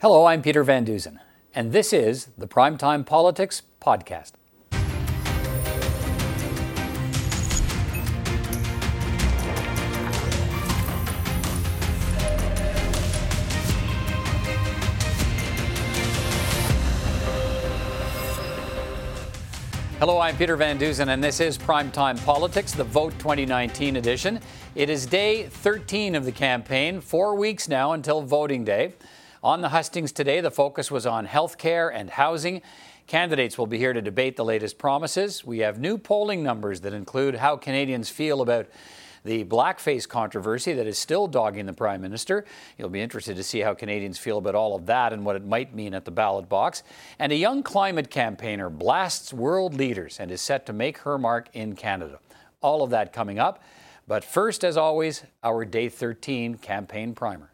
Hello, I'm Peter Van Dusen, and this is the Primetime Politics Podcast. Hello, I'm Peter Van Dusen, and this is Primetime Politics, the Vote 2019 edition. It is day 13 of the campaign, four weeks now until voting day. On the hustings today, the focus was on health care and housing. Candidates will be here to debate the latest promises. We have new polling numbers that include how Canadians feel about the blackface controversy that is still dogging the Prime Minister. You'll be interested to see how Canadians feel about all of that and what it might mean at the ballot box. And a young climate campaigner blasts world leaders and is set to make her mark in Canada. All of that coming up. But first, as always, our Day 13 campaign primer.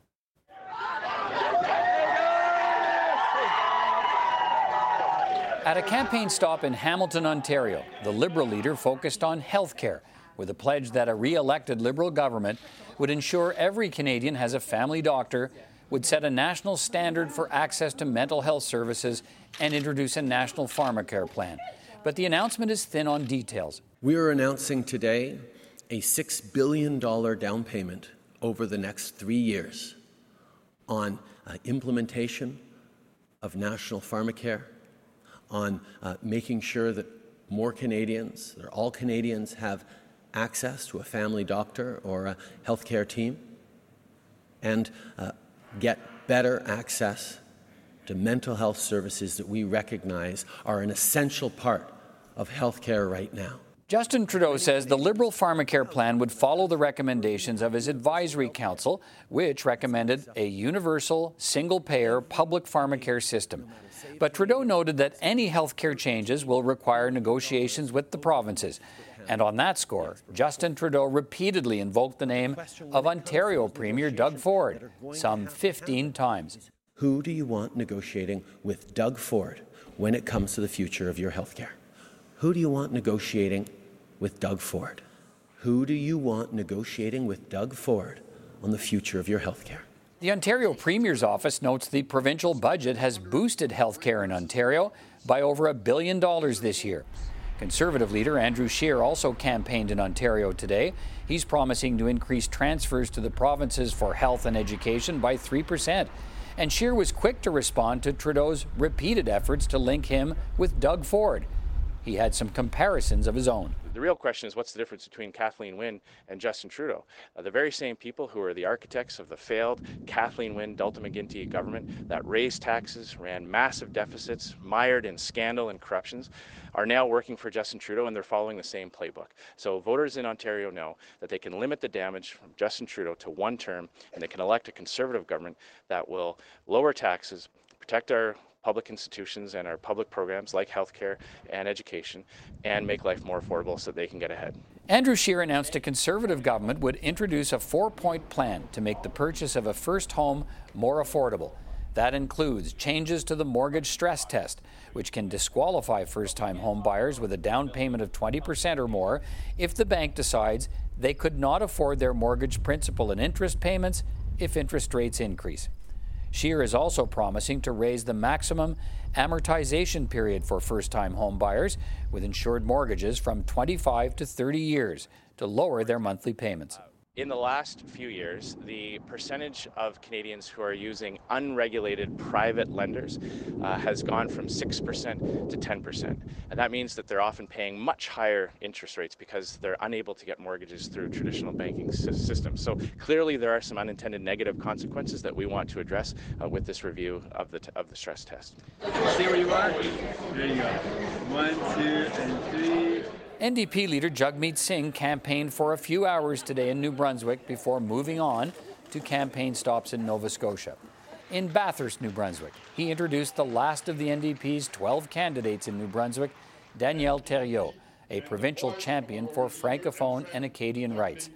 At a campaign stop in Hamilton, Ontario, the Liberal leader focused on health care with a pledge that a re elected Liberal government would ensure every Canadian has a family doctor, would set a national standard for access to mental health services, and introduce a national pharmacare plan. But the announcement is thin on details. We are announcing today a $6 billion down payment over the next three years on uh, implementation of national pharmacare, on uh, making sure that more Canadians, that all Canadians, have access to a family doctor or a healthcare team and uh, get better access to mental health services that we recognize are an essential part of healthcare right now. Justin Trudeau says the Liberal pharmacare plan would follow the recommendations of his advisory council, which recommended a universal, single payer public pharmacare system. But Trudeau noted that any healthcare changes will require negotiations with the provinces. And on that score, Justin Trudeau repeatedly invoked the name of Ontario Premier Doug Ford, some 15 times. Who do you want negotiating with Doug Ford when it comes to the future of your health care? Who do you want negotiating with Doug Ford? Who do you want negotiating with Doug Ford on the future of your health care? The Ontario Premier's office notes the provincial budget has boosted health care in Ontario by over a billion dollars this year. Conservative leader Andrew Scheer also campaigned in Ontario today. He's promising to increase transfers to the provinces for health and education by 3%. And Scheer was quick to respond to Trudeau's repeated efforts to link him with Doug Ford. He had some comparisons of his own. The real question is what's the difference between Kathleen Wynne and Justin Trudeau? Uh, the very same people who are the architects of the failed Kathleen Wynne, Dalton McGuinty government that raised taxes, ran massive deficits, mired in scandal and corruptions, are now working for Justin Trudeau and they're following the same playbook. So voters in Ontario know that they can limit the damage from Justin Trudeau to one term and they can elect a conservative government that will lower taxes, protect our public institutions and our public programs like healthcare and education and make life more affordable so they can get ahead. Andrew Scheer announced a Conservative government would introduce a four point plan to make the purchase of a first home more affordable. That includes changes to the mortgage stress test, which can disqualify first time home buyers with a down payment of 20% or more if the bank decides they could not afford their mortgage principal and interest payments if interest rates increase. Scheer is also promising to raise the maximum amortization period for first time home buyers with insured mortgages from 25 to 30 years to lower their monthly payments. In the last few years, the percentage of Canadians who are using unregulated private lenders uh, has gone from 6% to 10%. And that means that they're often paying much higher interest rates because they're unable to get mortgages through traditional banking systems. So clearly, there are some unintended negative consequences that we want to address uh, with this review of the, of the stress test. Stay where you are. There you go. One, two, and three. NDP leader Jagmeet Singh campaigned for a few hours today in New Brunswick before moving on to campaign stops in Nova Scotia. In Bathurst, New Brunswick, he introduced the last of the NDP's 12 candidates in New Brunswick, Danielle Thériault, a provincial champion for Francophone and Acadian rights.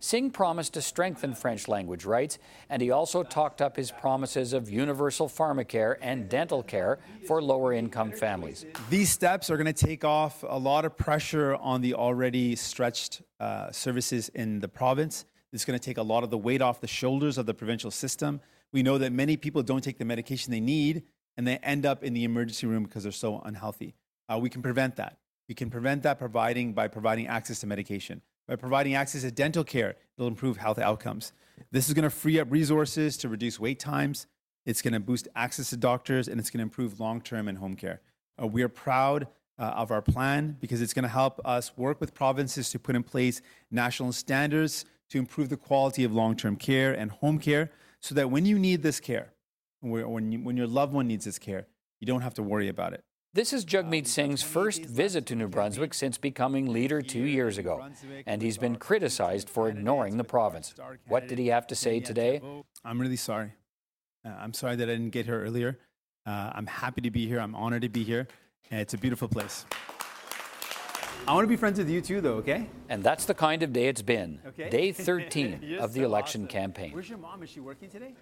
Singh promised to strengthen French language rights, and he also talked up his promises of universal pharmacare and dental care for lower income families. These steps are going to take off a lot of pressure on the already stretched uh, services in the province. It's going to take a lot of the weight off the shoulders of the provincial system. We know that many people don't take the medication they need and they end up in the emergency room because they're so unhealthy. Uh, we can prevent that. We can prevent that providing by providing access to medication. By providing access to dental care, it'll improve health outcomes. This is going to free up resources to reduce wait times. It's going to boost access to doctors and it's going to improve long term and home care. Uh, we are proud uh, of our plan because it's going to help us work with provinces to put in place national standards to improve the quality of long term care and home care so that when you need this care, when, you, when your loved one needs this care, you don't have to worry about it. This is Jagmeet Singh's first visit to New Brunswick since becoming leader two years ago, and he's been criticized for ignoring the province. What did he have to say today? I'm really sorry. Uh, I'm sorry that I didn't get here earlier. Uh, I'm happy to be here. I'm honored to be here. And it's a beautiful place. I want to be friends with you too, though, okay? And that's the kind of day it's been. Okay. Day 13 of the so election awesome. campaign. Where's your mom? Is she working today?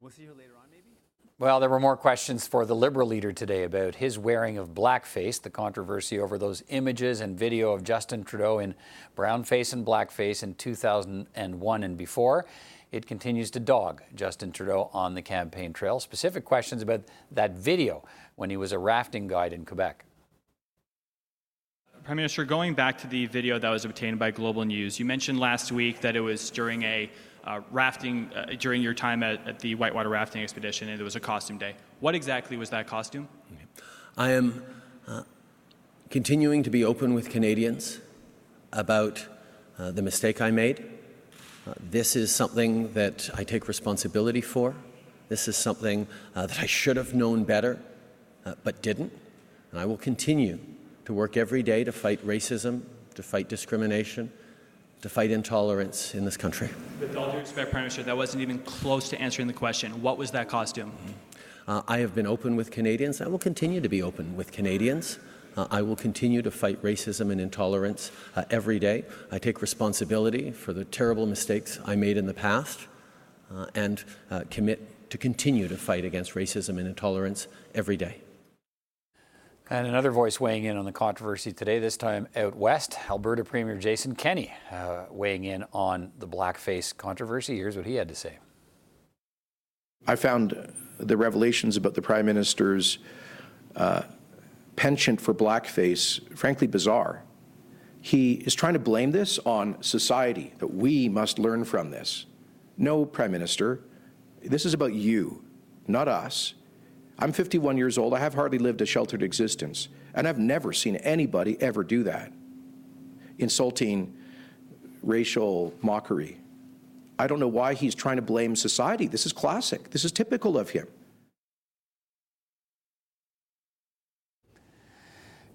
We'll see her later on? Well, there were more questions for the Liberal leader today about his wearing of blackface, the controversy over those images and video of Justin Trudeau in brownface and blackface in 2001 and before. It continues to dog Justin Trudeau on the campaign trail. Specific questions about that video when he was a rafting guide in Quebec. Prime Minister, going back to the video that was obtained by Global News, you mentioned last week that it was during a uh, rafting, uh, during your time at, at, the Whitewater Rafting Expedition, and it was a costume day. What exactly was that costume? I am uh, continuing to be open with Canadians about uh, the mistake I made. Uh, this is something that I take responsibility for. This is something that I should have known better, but didn't. And I will continue to work every day to fight racism, to fight discrimination, to fight intolerance in this country. With all due respect, Prime Minister, that wasn't even close to answering the question. What was that costume? Uh, I have been open with Canadians. I will continue to be open with Canadians. Uh, I will continue to fight racism and intolerance uh, every day. I take responsibility for the terrible mistakes I made in the past uh, and uh, commit to continue to fight against racism and intolerance every day. And another voice weighing in on the controversy today, this time out west, Alberta Premier Jason Kenney uh, weighing in on the blackface controversy. Here's what he had to say. I found the revelations about the Prime Minister's uh, penchant for blackface frankly bizarre. He is trying to blame this on society, that we must learn from this. No, Prime Minister, this is about you, not us. I'm 51 years old. I have hardly lived a sheltered existence. And I've never seen anybody ever do that. Insulting racial mockery. I don't know why he's trying to blame society. This is classic. This is typical of him.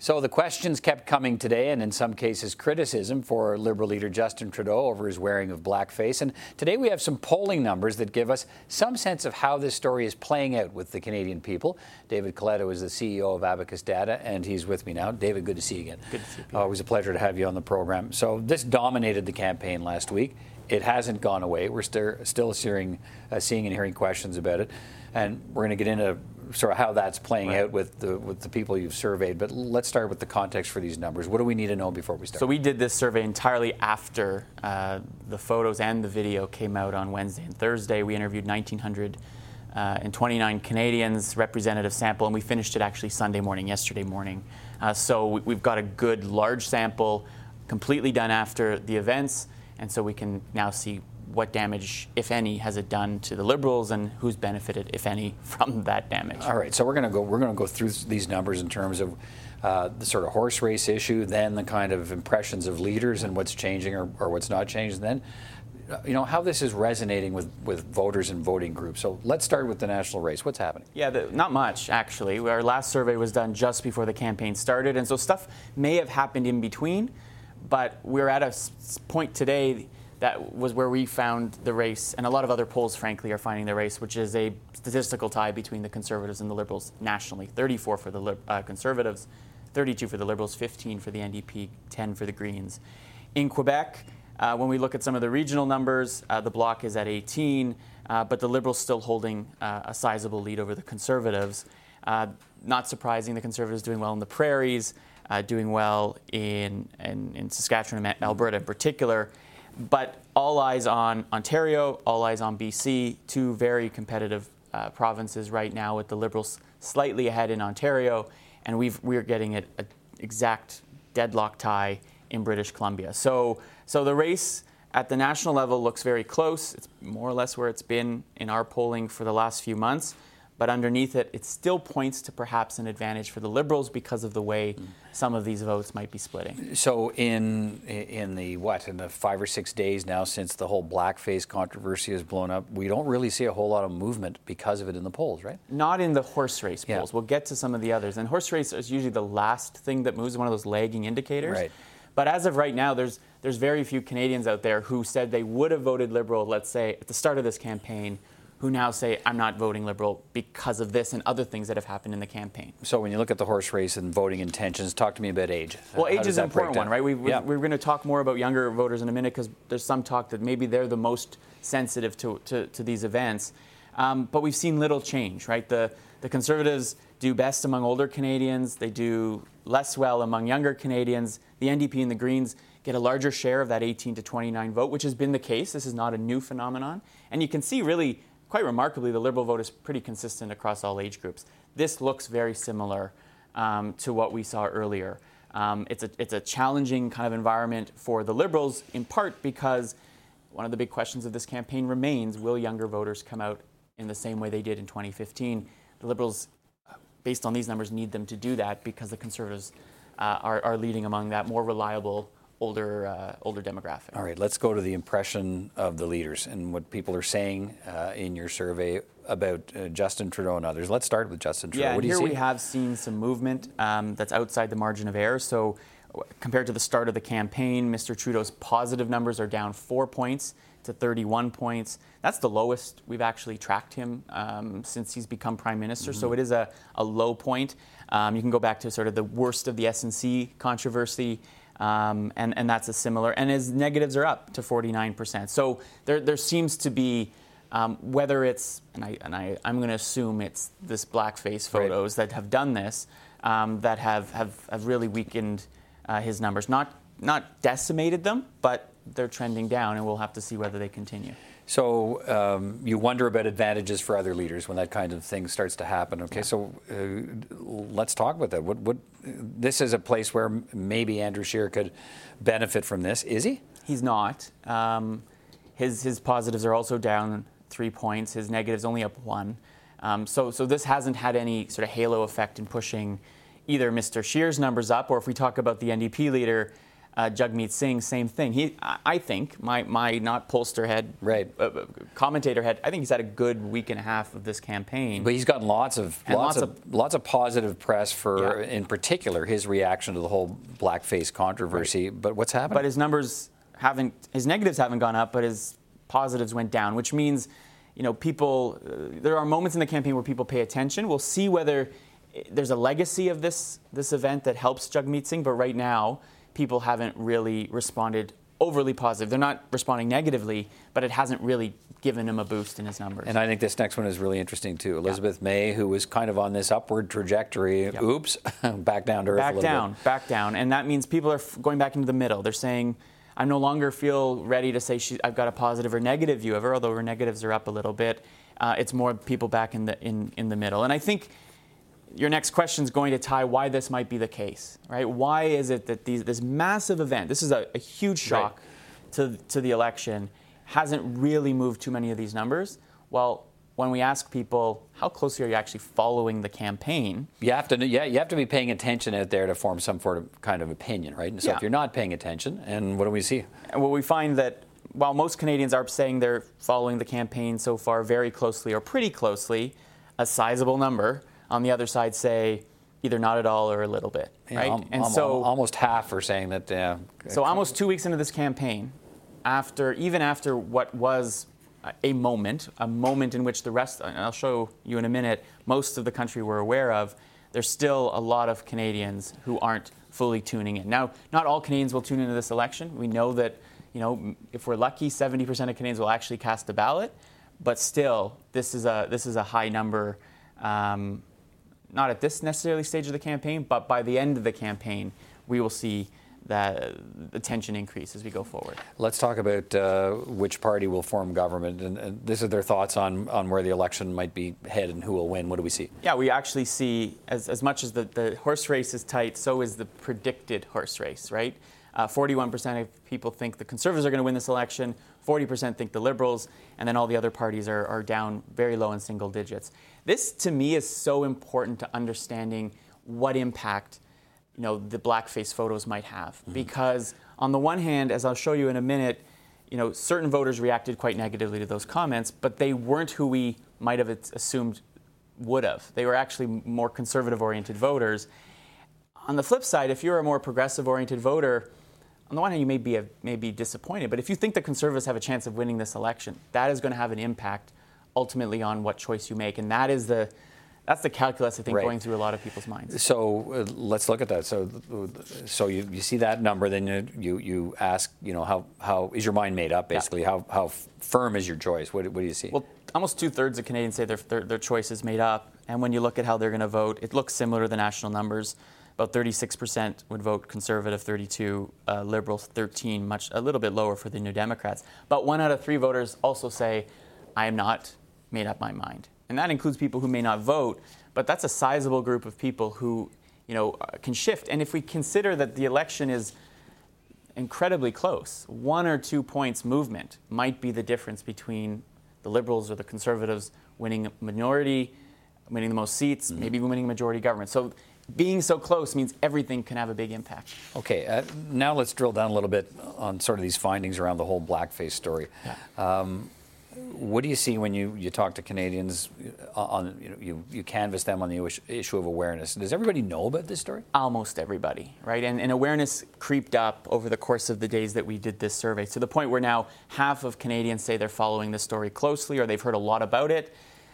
So the questions kept coming today, and in some cases, criticism for Liberal leader Justin Trudeau over his wearing of blackface. And today we have some polling numbers that give us some sense of how this story is playing out with the Canadian people. David Coletto is the CEO of Abacus Data, and he's with me now. David, good to see you again. Good to see you. Always a pleasure to have you on the program. So this dominated the campaign last week. It hasn't gone away. We're st- still seeing, uh, seeing and hearing questions about it, and we're going to get into sort of how that's playing right. out with the with the people you've surveyed. But let's start with the context for these numbers. What do we need to know before we start? So we did this survey entirely after uh, the photos and the video came out on Wednesday and Thursday. We interviewed 1,900 uh, and 29 Canadians, representative sample, and we finished it actually Sunday morning, yesterday morning. Uh, so we, have got a good large sample, completely done after the events, and so we can now see what damage, if any, has it done to the Liberals, and who's benefited, if any, from that damage? All right, so we're going to go. We're going to go through these numbers in terms of uh, the sort of horse race issue, then the kind of impressions of leaders and what's changing or, or what's not changing, then uh, you know how this is resonating with, with voters and voting groups. So let's start with the national race. What's happening? Yeah, the, not much actually. Our last survey was done just before the campaign started, and so stuff may have happened in between. But we're at a point today that was where we found the race, and a lot of other polls, frankly, are finding the race, which is a statistical tie between the Conservatives and the Liberals nationally 34 for the uh, Conservatives, 32 for the Liberals, 15 for the NDP, 10 for the Greens. In Quebec, uh, when we look at some of the regional numbers, uh, the Bloc is at 18, uh, but the Liberals still holding uh, a sizable lead over the Conservatives. Uh, not surprising, the Conservatives doing well in the prairies, doing well in, in, in Saskatchewan and Alberta in particular. But all eyes on Ontario, all eyes on BC, two very competitive uh, provinces right now, with the Liberals slightly ahead in Ontario, and we've, we're getting an exact deadlock tie in British Columbia. So, so the race at the national level looks very close. It's more or less where it's been in our polling for the last few months but underneath it, it still points to perhaps an advantage for the Liberals because of the way some of these votes might be splitting. So, in in the what in the five or six days now since the whole blackface controversy has blown up, we don't really see a whole lot of movement because of it in the polls, right? Not in the horse race Yeah. polls. We'll get to some of the others, and horse race is usually the last thing that moves, one of those lagging indicators. Right. But as of right now, there's there's very few Canadians out there who said they would have voted Liberal, let's say, at the start of this campaign, who now say I'm not voting Liberal because of this and other things that have happened in the campaign. So, when you look at the horse race and voting intentions, talk to me about age. Well, How age is an important one, right? We, we, yeah. We're going to talk more about younger voters in a minute because there's some talk that maybe they're the most sensitive to, to, to these events. Um, but we've seen little change, right? The, the Conservatives do best among older Canadians, they do less well among younger Canadians. The NDP and the Greens get a larger share of that 18 to 29 vote, which has been the case. This is not a new phenomenon. And you can see really quite remarkably, the Liberal vote is pretty consistent across all age groups. This looks very similar um, to what we saw earlier. Um, it's, a, it's a challenging kind of environment for the Liberals, in part because one of the big questions of this campaign remains will younger voters come out in the same way they did in 2015? The Liberals, uh, based on these numbers, need them to do that because the Conservatives uh, are, are leading among that more reliable, older, uh, older demographic. All right, let's go to the impression of the leaders and what people are saying uh, in your survey about uh, Justin Trudeau and others. Let's start with Justin Trudeau. Yeah, what and do you here see? we have seen some movement um, that's outside the margin of error. So, compared to the start of the campaign, Mr. Trudeau's positive numbers are down four points to 31 points. That's the lowest we've actually tracked him um, since he's become prime minister. So it is a, a low point. Um, you can go back to sort of the worst of the SNC controversy. Um, and, and that's a similar, and his negatives are up to 49%. So there, there seems to be um, whether it's, and, I, and I, I'm going to assume it's this blackface photos that have done this, um, that have, have, have really weakened uh, his numbers. Not, not decimated them, but they're trending down, and we'll have to see whether they continue. So um, you wonder about advantages for other leaders when that kind of thing starts to happen. Okay, so uh, let's talk about that. What, what, this is a place where maybe Andrew Scheer could benefit from this. Is he? He's not. Um, his, his positives are also down three points, his negatives only up one. Um, so, so this hasn't had any sort of halo effect in pushing either Mr. Scheer's numbers up, or if we talk about the NDP leader, uh, Jagmeet Singh, same thing. He, I think, my, my not pollster head, Right. uh, uh, commentator head, I think he's had a good week and a half of this campaign. But he's gotten lots of And lots, lots of, lots of positive press for, Yeah. in particular, his reaction to the whole blackface controversy. But what's happening? but his numbers haven't his negatives haven't gone up but his positives went down which means you know people uh, there are moments in the campaign where people pay attention we'll see whether there's a legacy of this this event that helps Jagmeet Singh but right now people haven't really responded overly positive they're not responding negatively but it hasn't really given him a boost in his numbers And I think this next one is really interesting too. Elizabeth May, who was kind of on this upward trajectory, oops, back down to earth a back little down, bit. back down, and that means people are f- going back into the middle. They're saying, "I no longer feel ready to say she, I've got a positive or negative view of her, although her negatives are up a little bit." Uh, it's more people back in the in, in the middle, and I think your next question is going to tie why this might be the case, right? Why is it that these, this massive event, this is a, a huge shock to, to the election, hasn't really moved too many of these numbers? Well, when we ask people, how closely are you actually following the campaign? You have to, yeah, you have to be paying attention out there to form some sort of kind of opinion, right? And so Yeah. if you're not paying attention, and what do we see? Well, we find that while most Canadians are saying they're following the campaign so far very closely or pretty closely, a sizable number on the other side say either not at all or a little bit, right? and so, almost half are saying that. Uh, so almost two weeks into this campaign, after even after what was a moment, a moment in which the rest, and I'll show you in a minute, most of the country were aware of, there's still a lot of Canadians who aren't fully tuning in. Now, not all Canadians will tune into this election. We know that, you know, if we're lucky, 70% of Canadians will actually cast a ballot, but still, this is a this is a high number. Um, not at this necessarily stage of the campaign, but by the end of the campaign, we will see that the tension increase as we go forward. Let's talk about uh, which party will form government, and, and this is their thoughts on, on where the election might be headed and who will win. What do we see? Yeah, we actually see as, as much as the, the horse race is tight, so is the predicted horse race, right? Uh, 41% of people think the Conservatives are going to win this election, 40% think the Liberals, and then all the other parties are, are down very low in single digits. This, to me, is so important to understanding what impact you know, the blackface photos might have. Mm-hmm. Because on the one hand, as I'll show you in a minute, you know, certain voters reacted quite negatively to those comments, but they weren't who we might have assumed would have. They were actually more conservative oriented voters. On the flip side, if you're a more progressive oriented voter, on the one hand, you may be, a, may be disappointed, but if you think the conservatives have a chance of winning this election, that is going to have an impact ultimately on what choice you make. And that is the, that's the calculus I think right. going through a lot of people's minds. So uh, let's look at that. So, so you, you see that number, then you, you, you ask, you know, how, how is your mind made up? Basically, yeah. how, how firm is your choice? What, what do you see? Well, almost two thirds of Canadians say their, their, their choice is made up, and when you look at how they're going to vote, it looks similar to the national numbers. About 36% would vote Conservative, 32 uh, Liberals, 13, much a little bit lower for the New Democrats. But one out of three voters also say, "I am not made up my mind." and that includes people who may not vote, but that's a sizable group of people who, you know, uh, can shift. And if we consider that the election is incredibly close, one or two points movement might be the difference between the Liberals or the Conservatives winning a minority, winning the most seats, mm-hmm. maybe winning a majority government. So being so close means everything can have a big impact. Okay, uh, now let's drill down a little bit on sort of these findings around the whole blackface story. Yeah. Um, what do you see when you, you talk to Canadians uh, on you, know, you, you canvass them on the issue of awareness? Does everybody know about this story? Almost everybody, right? And, and awareness creeped up over the course of the days that we did this survey to the point where now half of Canadians say they're following the story closely or they've heard a lot about it.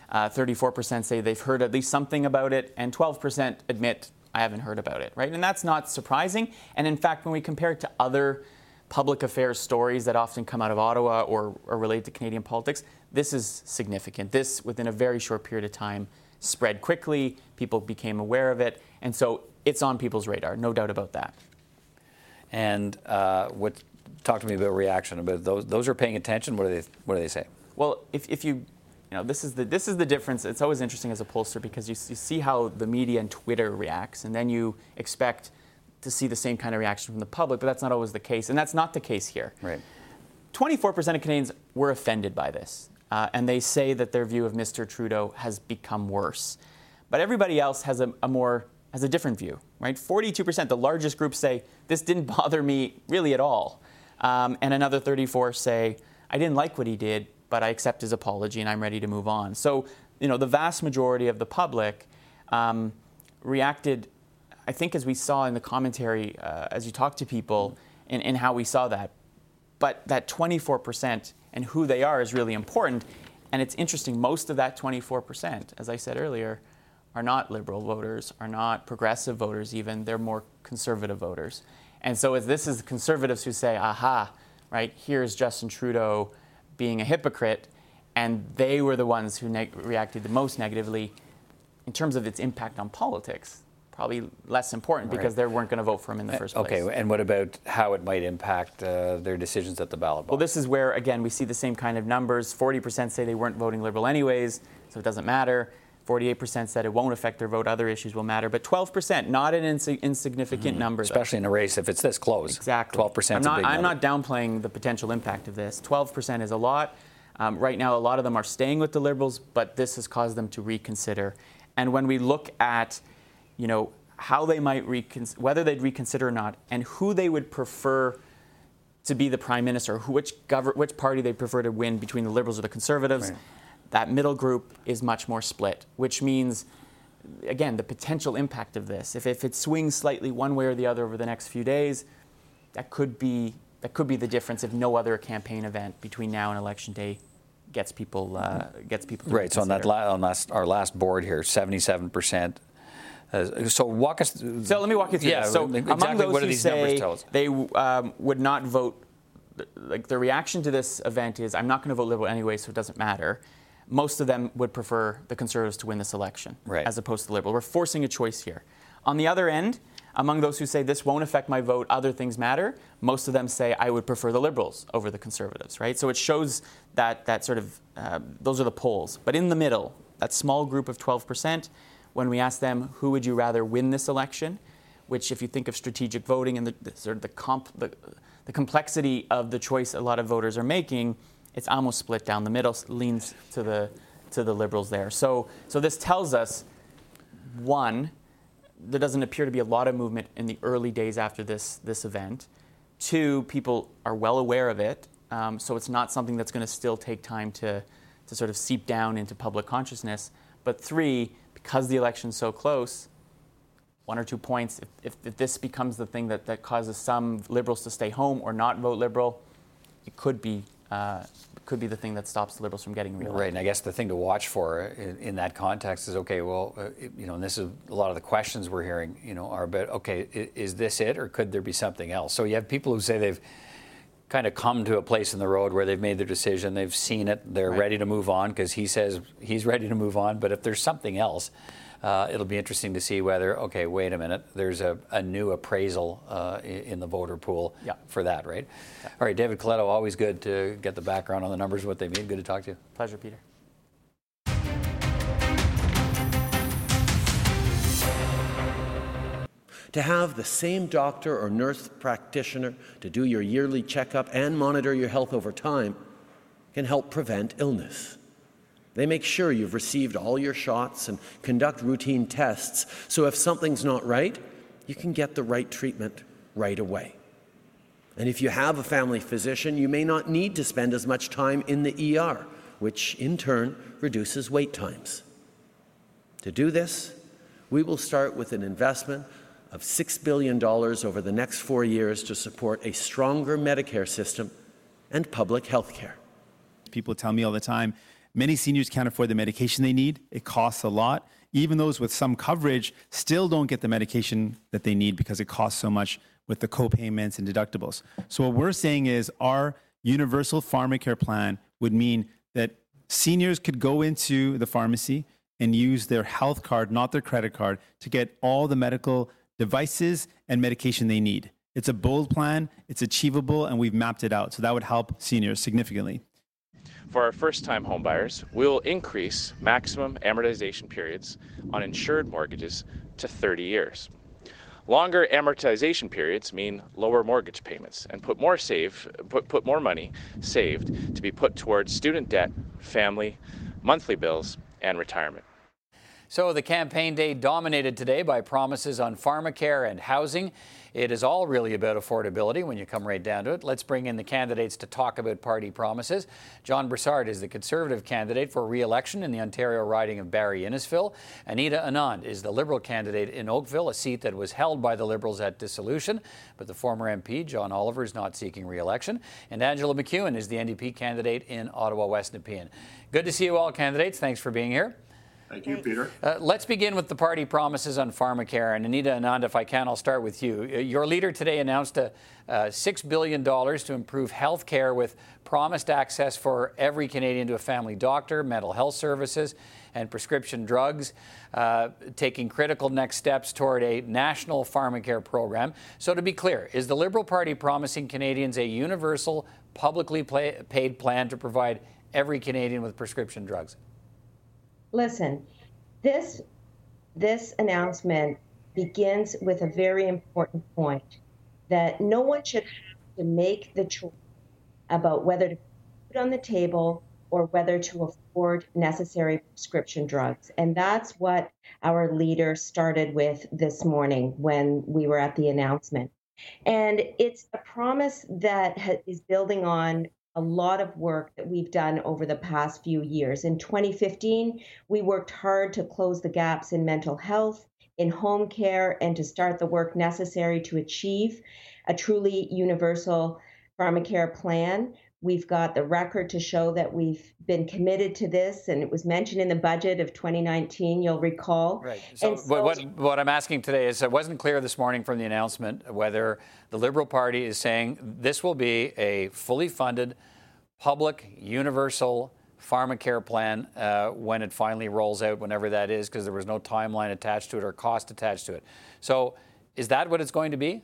Uh, 34% say they've heard at least something about it, and 12% admit I haven't heard about it, right? And that's not surprising. And in fact, when we compare it to other public affairs stories that often come out of Ottawa or are related to Canadian politics, this is significant. This, within a very short period of time, spread quickly. People became aware of it. And so it's on people's radar, no doubt about that. And uh, what, talk to me about reaction. About those, those are paying attention. What do they, what do they say? Well, if, if you you know, this is the this is the difference. It's always interesting as a pollster because you, you see how the media and Twitter reacts, and then you expect to see the same kind of reaction from the public, but that's not always the case. And that's not the case here. Right. 24% of Canadians were offended by this, uh, and they say that their view of Mr. Trudeau has become worse. But everybody else has a, a more has a different view, right? 42%, the largest group say this didn't bother me really at all, um, and another 34 say I didn't like what he did, but I accept his apology and I'm ready to move on. So, you know, the vast majority of the public um, reacted I think as we saw in the commentary, uh, as you talk to people, and, how we saw that. But that 24% and who they are is really important. And it's interesting, most of that 24%, as I said earlier, are not liberal voters, are not progressive voters even, they're more conservative voters. And so as this is the conservatives who say, aha, right, here's Justin Trudeau being a hypocrite, and they were the ones who neg- reacted the most negatively in terms of its impact on politics probably less important because right. they weren't going to vote for him in the first place. Okay, and what about how it might impact uh, their decisions at the ballot box? Well, this is where, again, we see the same kind of numbers. 40% say they weren't voting Liberal anyways, so it doesn't matter. 48% said it won't affect their vote, other issues will matter. But 12%, not an ins- insignificant mm-hmm. number. Especially though. in a race if it's this close. Exactly. 12% I'm not, I'm not downplaying the potential impact of this. 12% is a lot. Um, right now, a lot of them are staying with the Liberals, but this has caused them to reconsider. And when we look at, you know, how they might recon- whether they'd reconsider or not, and who they would prefer to be the prime minister, who, which, gov- which party they prefer to win between the Liberals or the Conservatives. Right. That middle group is much more split, which means, again, the potential impact of this. If, if it swings slightly one way or the other over the next few days, that could be that could be the difference if no other campaign event between now and election day gets people uh, gets people. right. So on that la- on last, our last board here, seventy-seven percent uh, so walk us. Through, so let me walk you through. Yeah, this. So exactly among those what do who these say numbers tell us? They um, would not vote. Like the reaction to this event is, I'm not going to vote Liberal anyway, so it doesn't matter. Most of them would prefer the Conservatives to win this election, right. as opposed to the Liberal. We're forcing a choice here. On the other end, Among those who say this won't affect my vote, other things matter, most of them say I would prefer the Liberals over the Conservatives, right? So it shows that, that sort of, uh, those are the polls. But in the middle, that small group of 12%, when we ask them, who would you rather win this election? Which, if you think of strategic voting and the, the sort of the, comp, the, the complexity of the choice a lot of voters are making, it's almost split down the middle, leans to the, to the Liberals there. So, so this tells us, one, there doesn't appear to be a lot of movement in the early days after this, this event. Two, people are well aware of it, um, so it's not something that's going to still take time to, to sort of seep down into public consciousness. But three, because the election's so close, one or two points, if, if, if, this becomes the thing that, that causes some liberals to stay home or not vote liberal, it could be uh, could be the thing that stops the liberals from getting reelected. Right, and I guess the thing to watch for in, in that context is okay. Well, uh, you know, and this is a lot of the questions we're hearing. You know, are about okay, is, is this it, or could there be something else? So you have people who say they've kind of come to a place in the road where they've made their decision, they've seen it, they're right. ready to move on because he says he's ready to move on. But if there's something else, uh, it'll be interesting to see whether, okay, wait a minute, there's a, a new appraisal uh, in the voter pool yeah. for that, right? Yeah. All right, David Coletto, always good to get the background on the numbers, what they mean. Good to talk to you. Pleasure, Peter. To have the same doctor or nurse practitioner to do your yearly checkup and monitor your health over time can help prevent illness. They make sure you've received all your shots and conduct routine tests so if something's not right, you can get the right treatment right away. And if you have a family physician, you may not need to spend as much time in the ER, which in turn reduces wait times. To do this, we will start with an investment of $6 billion over the next four years to support a stronger Medicare system and public health care. People tell me all the time many seniors can't afford the medication they need, it costs a lot. Even those with some coverage still don't get the medication that they need because it costs so much with the co-payments and deductibles. So what we're saying is our universal pharmacare plan would mean that seniors could go into the pharmacy and use their health card, not their credit card, to get all the medical devices and medication they need. It's a bold plan, it's achievable, and we've mapped it out. So that would help seniors significantly. For our first time homebuyers, we will increase maximum amortization periods on insured mortgages to 30 years. Longer amortization periods mean lower mortgage payments and put more save put, put more money saved to be put towards student debt, family, monthly bills, and retirement. So the campaign day dominated today by promises on pharmacare and housing. It is all really about affordability when you come right down to it. Let's bring in the candidates to talk about party promises. John Brassard is the Conservative candidate for re-election in the Ontario riding of Barrie Innisfil. Anita Anand is the Liberal candidate in Oakville, a seat that was held by the Liberals at dissolution, but the former MP, John Oliver, is not seeking re-election. And Angella MacEwen is the NDP candidate in Ottawa West Nepean. Good to see you all, candidates. Thanks for being here. Thank you, Peter. Uh, let's begin with the party promises on pharmacare. And Anita Anand, if I can, I'll start with you. Uh, your leader today announced a, uh, $6 billion to improve health care with promised access for every Canadian to a family doctor, mental health services, and prescription drugs, uh, taking critical next steps toward a national pharmacare program. So, to be clear, is the Liberal Party promising Canadians a universal, publicly play, paid plan to provide every Canadian with prescription drugs? Listen, this this announcement begins with a very important point that no one should have to make the choice about whether to put on the table or whether to afford necessary prescription drugs. And that's what our leader started with this morning when we were at the announcement. And it's a promise that is building on a lot of work that we've done over the past few years. In 2015, we worked hard to close the gaps in mental health, in home care, and to start the work necessary to achieve a truly universal pharmacare plan. We've got the record to show that we've been committed to this, and it was mentioned in the budget of 2019, you'll recall. Right. So, so what, what, I'm asking today is it wasn't clear this morning from the announcement whether the Liberal Party is saying this will be a fully funded public, universal pharmacare plan uh, when it finally rolls out, whenever that is, because there was no timeline attached to it or cost attached to it. So, Is that what it's going to be?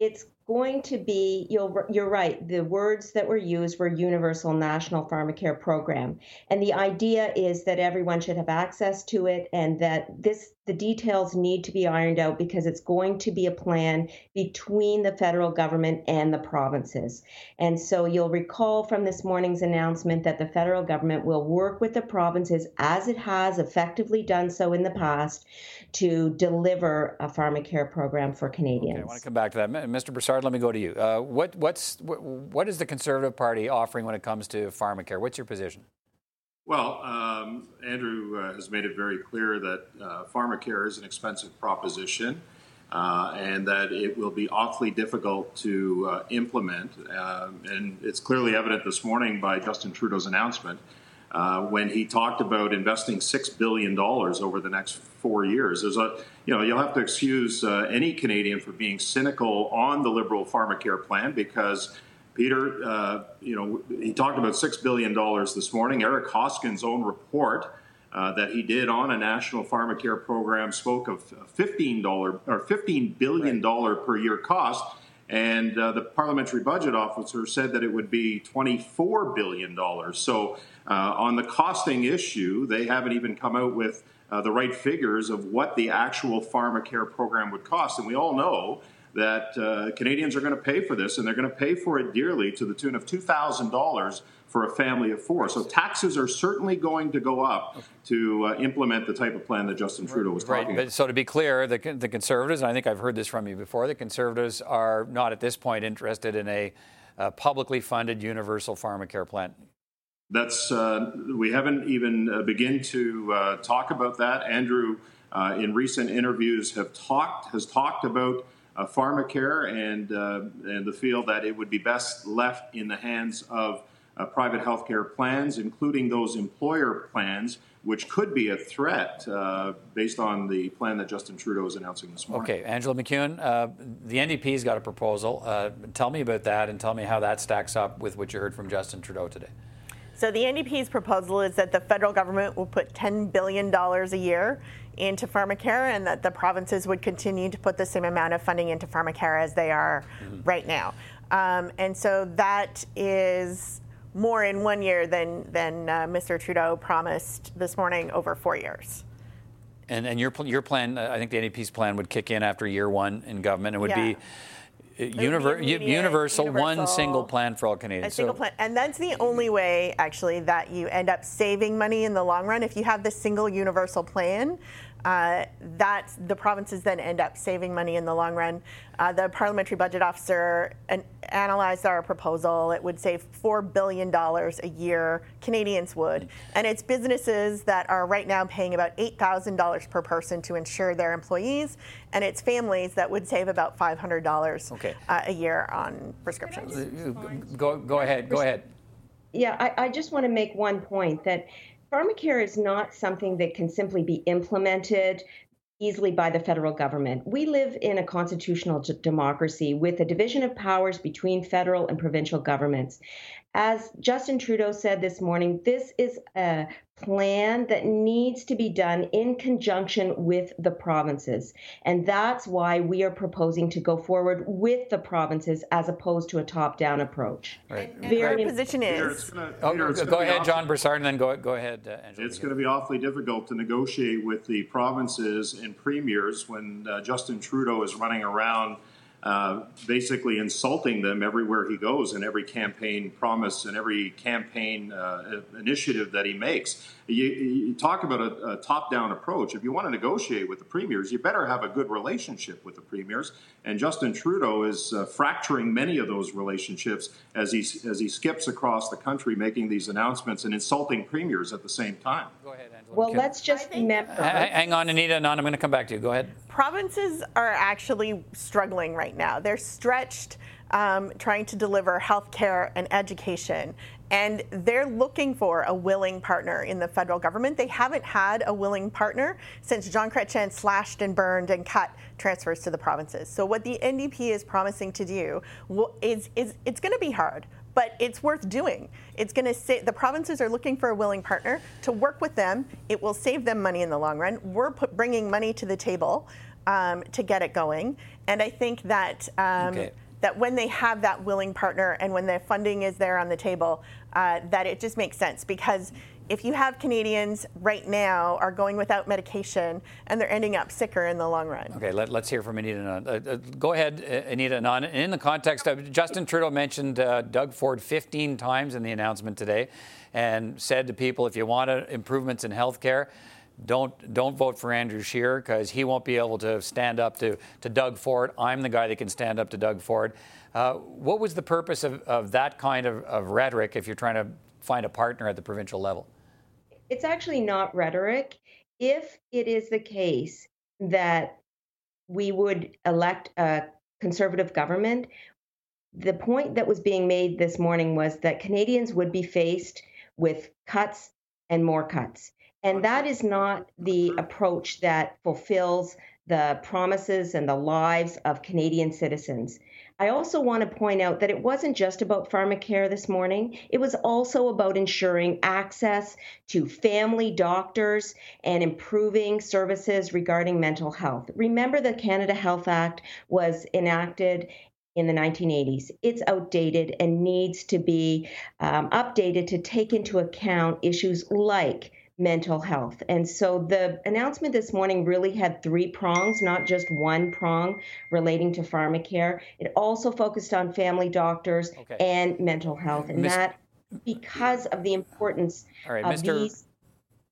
It's going to be you're, you're right the words that were used were universal national pharmacare program and the idea is that everyone should have access to it and that this the details need to be ironed out because it's going to be a plan between the federal government and the provinces. And so you'll recall from this morning's announcement that the federal government will work with the provinces as it has effectively done so in the past to deliver a pharmacare program for Canadians. Okay, I want to come back to that. Mr. Brassard, let me go to you. Uh, what, what's, what, what is the Conservative Party offering when it comes to pharmacare? What's your position? Well, um, Andrew uh, has made it very clear that uh, pharmacare is an expensive proposition uh, and that it will be awfully difficult to uh, implement. Um, and it's clearly evident this morning by Justin Trudeau's announcement uh, when he talked about investing $6 billion over the next four years. There's a, you know, you'll have to excuse uh, any Canadian for being cynical on the Liberal pharmacare plan because Peter, uh, you know, he talked about $6 billion this morning. Eric Hoskins' own report uh, that he did on a national pharmacare program spoke of $15 or $15 billion right. per year cost. And uh, the parliamentary budget officer said that it would be $24 billion. So, uh, on the costing issue, they haven't even come out with uh, the right figures of what the actual pharmacare program would cost. And we all know that uh, Canadians are going to pay for this, and they're going to pay for it dearly to the tune of $2,000 for a family of four. So taxes are certainly going to go up to uh, implement the type of plan that Justin Trudeau was talking right. But, so to be clear, the, the Conservatives, and I think I've heard this from you before, the Conservatives are not at this point interested in a, a publicly funded universal pharmacare plan. That's uh, we haven't even uh, begin to uh, talk about that. Andrew, uh, in recent interviews, have talked has talked about uh, pharmacare and uh, and the feel that it would be best left in the hands of private healthcare plans, including those employer plans, which could be a threat based on the plan that Justin Trudeau is announcing this morning. Okay, Angella MacEwen, the NDP's got a proposal. Tell me about that and tell me how that stacks up with what you heard from Justin Trudeau today. So the NDP's proposal is that the federal government will put $10 billion a year into pharmacare and that the provinces would continue to put the same amount of funding into pharmacare as they are mm-hmm. right now. Um, and so that is more in one year than, than uh, Mr. Trudeau promised this morning over four years. And, and your, your plan, I think the NDP's plan would kick in after year one in government. It would yeah. be Univer- universal, universal, one single plan for all Canadians. A single so. plan, and that's the only way, actually, that you end up saving money in the long run. If you have the single universal plan, uh, that the provinces then end up saving money in the long run. Uh, the parliamentary budget officer an- analyzed our proposal. It would save $4 billion a year, Canadians would. And it's businesses that are right now paying about $8,000 per person to insure their employees. And it's families that would save about $500 okay. uh, a year on prescriptions. Go, go ahead. Go ahead. Yeah, I, I just want to make one point that pharmacare is not something that can simply be implemented easily by the federal government. We live in a constitutional democracy with a division of powers between federal and provincial governments. As Justin Trudeau said this morning, this is a plan that needs to be done in conjunction with the provinces. And that's why we are proposing to go forward with the provinces as opposed to a top down approach. Right. And, Very our position is. Gonna, oh, go ahead, John Brassard, and then go, go ahead, uh, Angela. It's going to be awfully difficult to negotiate with the provinces and premiers when uh, Justin Trudeau is running around uh, basically insulting them everywhere he goes in every campaign promise and every campaign uh, initiative that he makes. You, you talk about a, a top down approach. If you want to negotiate with the premiers, you better have a good relationship with the premiers. And Justin Trudeau is uh, fracturing many of those relationships as he, as he skips across the country making these announcements and insulting premiers at the same time. Go ahead, Angela. Well, let's just remember. Hang on, Anita, and I'm going to come back to you. Go ahead. Provinces are actually struggling right now. They're stretched um, trying to deliver health care and education. And they're looking for a willing partner in the federal government. They haven't had a willing partner since Jean Chrétien slashed and burned and cut transfers to the provinces. So what the NDP is promising to do is, is it's going to be hard, but it's worth doing. It's going to say the provinces are looking for a willing partner to work with them. It will save them money in the long run. We're put, bringing money to the table um, to get it going. And I think that. Um, okay. That when they have that willing partner and when the funding is there on the table, uh, that it just makes sense because if you have Canadians right now are going without medication and they're ending up sicker in the long run. Okay, let, us hear from Anita. Uh, uh, go ahead, uh, Anita. In the context of Justin Trudeau mentioned uh, Doug Ford 15 times in the announcement today, and said to people, if you want improvements in health care, don't don't vote for Andrew Scheer because he won't be able to stand up to, to Doug Ford. I'm the guy that can stand up to Doug Ford. Uh, what was the purpose of, of that kind of, of rhetoric if you're trying to find a partner at the provincial level? it's actually not rhetoric. If it is the case that we would elect a conservative government, the point that was being made this morning was that Canadians would be faced with cuts and more cuts. And that is not the approach that fulfills the promises and the lives of Canadian citizens. I also want to point out that it wasn't just about pharmacare this morning. It was also about ensuring access to family doctors and improving services regarding mental health. Remember, the Canada Health Act was enacted in the 1980s. It's outdated and needs to be um, updated to take into account issues like mental health. And so the announcement this morning really had three prongs, not just one prong relating to pharmacare. It also focused on family doctors okay. and mental health. And Ms. that because of the importance right, of Mr. these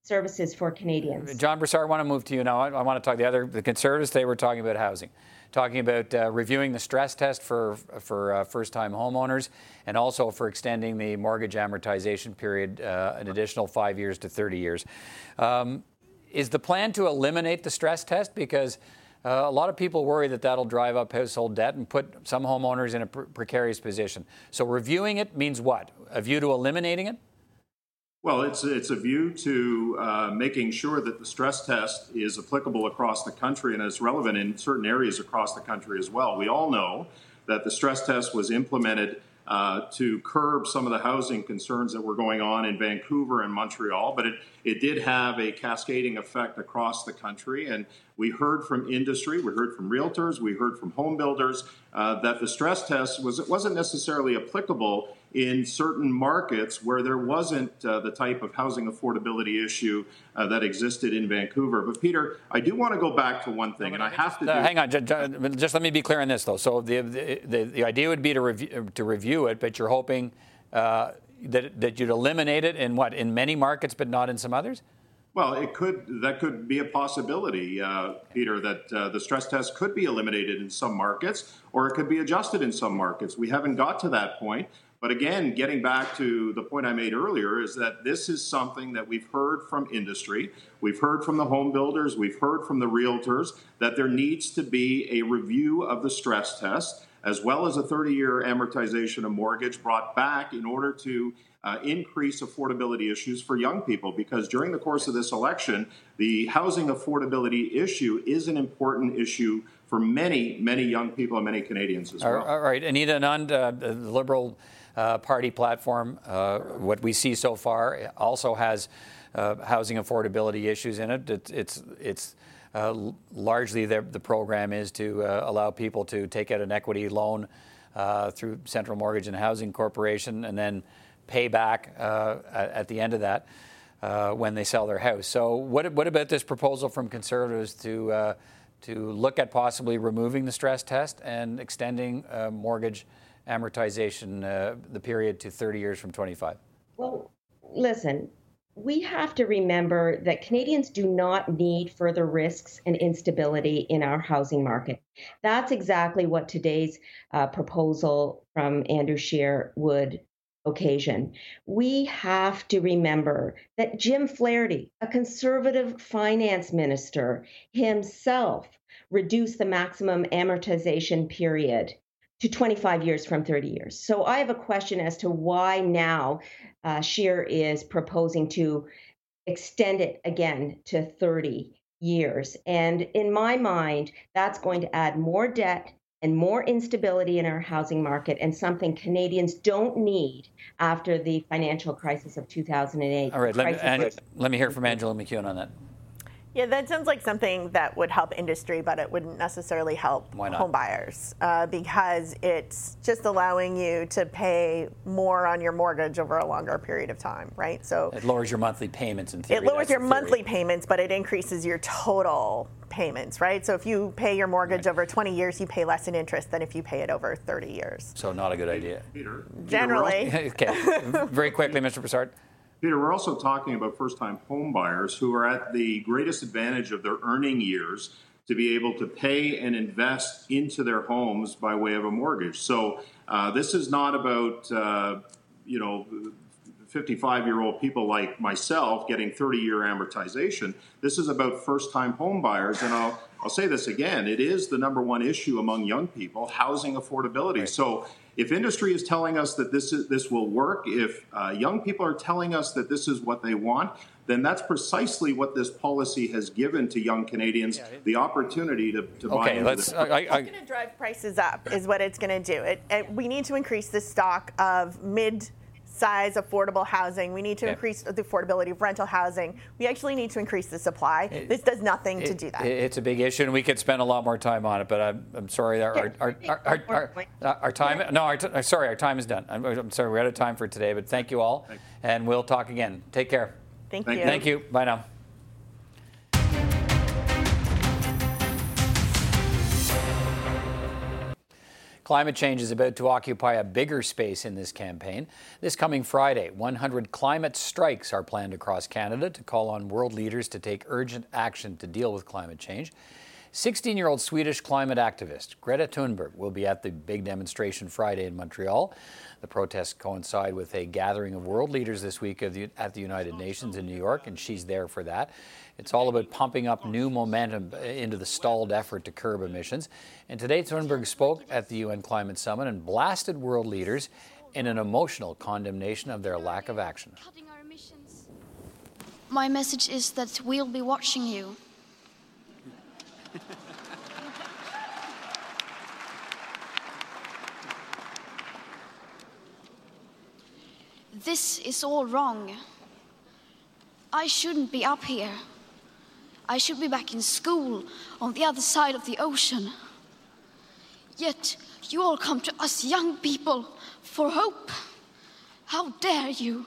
services for Canadians. John Brassard, I want to move to you now. I, I want to talk the other the conservatives today were talking about housing talking about uh, reviewing the stress test for, for uh, first time homeowners and also for extending the mortgage amortization period uh, an additional five years to 30 years. Um, is the plan to eliminate the stress test? Because uh, a lot of people worry that that'll drive up household debt and put some homeowners in a pre- precarious position. So, reviewing it means what? A view to eliminating it? Well, it's, it's a view to uh, making sure that the stress test is applicable across the country and is relevant in certain areas across the country as well. We all know that the stress test was implemented uh, to curb some of the housing concerns that were going on in Vancouver and Montreal, but it, it did have a cascading effect across the country. And we heard from industry, we heard from realtors, we heard from home builders uh, that the stress test was, it wasn't necessarily applicable in certain markets where there wasn't uh, the type of housing affordability issue uh, that existed in Vancouver. But Peter, I do want to go back to one thing, and I have to. Uh, hang on, just let me be clear on this though. So the the, the idea would be to review to review it, but you're hoping uh, that that you'd eliminate it in what in many markets, but not in some others. Well, it could. That could be a possibility, uh, Peter. That uh, the stress test could be eliminated in some markets, or it could be adjusted in some markets. We haven't got to that point. But again, getting back to the point I made earlier, is that this is something that we've heard from industry, we've heard from the home builders, we've heard from the realtors that there needs to be a review of the stress test, as well as a 30 year amortization of mortgage brought back in order to uh, increase affordability issues for young people because during the course of this election, the housing affordability issue is an important issue for many, many young people and many Canadians as well. All right, Anita Anand, uh, the Liberal uh, Party platform, uh, what we see so far, also has uh, housing affordability issues in it. it it's it's uh, largely the, the, program is to uh, allow people to take out an equity loan through Central Mortgage and Housing Corporation and then pay back at, the end of that. when they sell their house. So, what, what about this proposal from Conservatives to to look at possibly removing the stress test and extending uh, mortgage amortization, uh, the period to 30 years from 25? Well, listen, we have to remember that Canadians do not need further risks and instability in our housing market. That's exactly what today's uh, proposal from Andrew Scheer would occasion. We have to remember that Jim Flaherty, a conservative finance minister, himself reduced the maximum amortization period to 25 years from 30 years. So I have a question as to why now uh, Scheer is proposing to extend it again to 30 years. And in my mind, that's going to add more debt and more instability in our housing market and something Canadians don't need after the financial crisis of 2008. All right, let me, and, let me hear from Angella MacEwen on that. Yeah, that sounds like something that would help industry, but it wouldn't necessarily help home buyers uh, because it's just allowing you to pay more on your mortgage over a longer period of time, right? So it lowers your monthly payments in theory. It lowers your monthly payments, but it increases your total payments, right? So if you pay your mortgage right. over 20 years, you pay less in interest than if you pay it over 30 years. So not a good idea. Peter. Generally. okay. Very quickly, Mr. Brassard. Peter, we're also talking about first time home buyers who are at the greatest advantage of their earning years to be able to pay and invest into their homes by way of a mortgage. So uh, this is not about, uh, you know, 55 year old people like myself getting 30 year amortization. This is about first time home buyers. And I'll, I'll say this again it is the number one issue among young people housing affordability. Right. So if industry is telling us that this is this will work, if uh, young people are telling us that this is what they want, then that's precisely what this policy has given to young Canadians yeah, the opportunity to, to okay, buy into let's. I, I, it's going to drive prices up, is what it's going to do. It, it, we need to increase the stock of mid size affordable housing. We need to okay. increase the affordability of rental housing. We actually need to increase the supply. It, this does nothing it, to do that. It's a big issue, and we could spend a lot more time on it. But I'm, I'm sorry, our, our, our, our, our, our time. No, our uh, sorry, our time is done. I'm, I'm, sorry, we're out of time for today. But thank you all, and we'll talk again. Take care. Thank, thank you. Thank you. Bye now. Climate change is about to occupy a bigger space in this campaign. This coming Friday, 100 climate strikes are planned across Canada to call on world leaders to take urgent action to deal with climate change. 16 year old Swedish climate activist Greta Thunberg will be at the big demonstration Friday in Montreal. The protests coincide with a gathering of world leaders this week at the United Nations in New York, and she's there for that. It's all about pumping up new momentum uh, into the stalled effort to curb emissions. And today, Thunberg spoke at the UN Climate Summit and blasted world leaders in an emotional condemnation of their lack of action. My message is that we'll be watching you. this is all wrong. I shouldn't be up here. I should be back in school on the other side of the ocean. Yet you all come to us young people for hope. How dare you?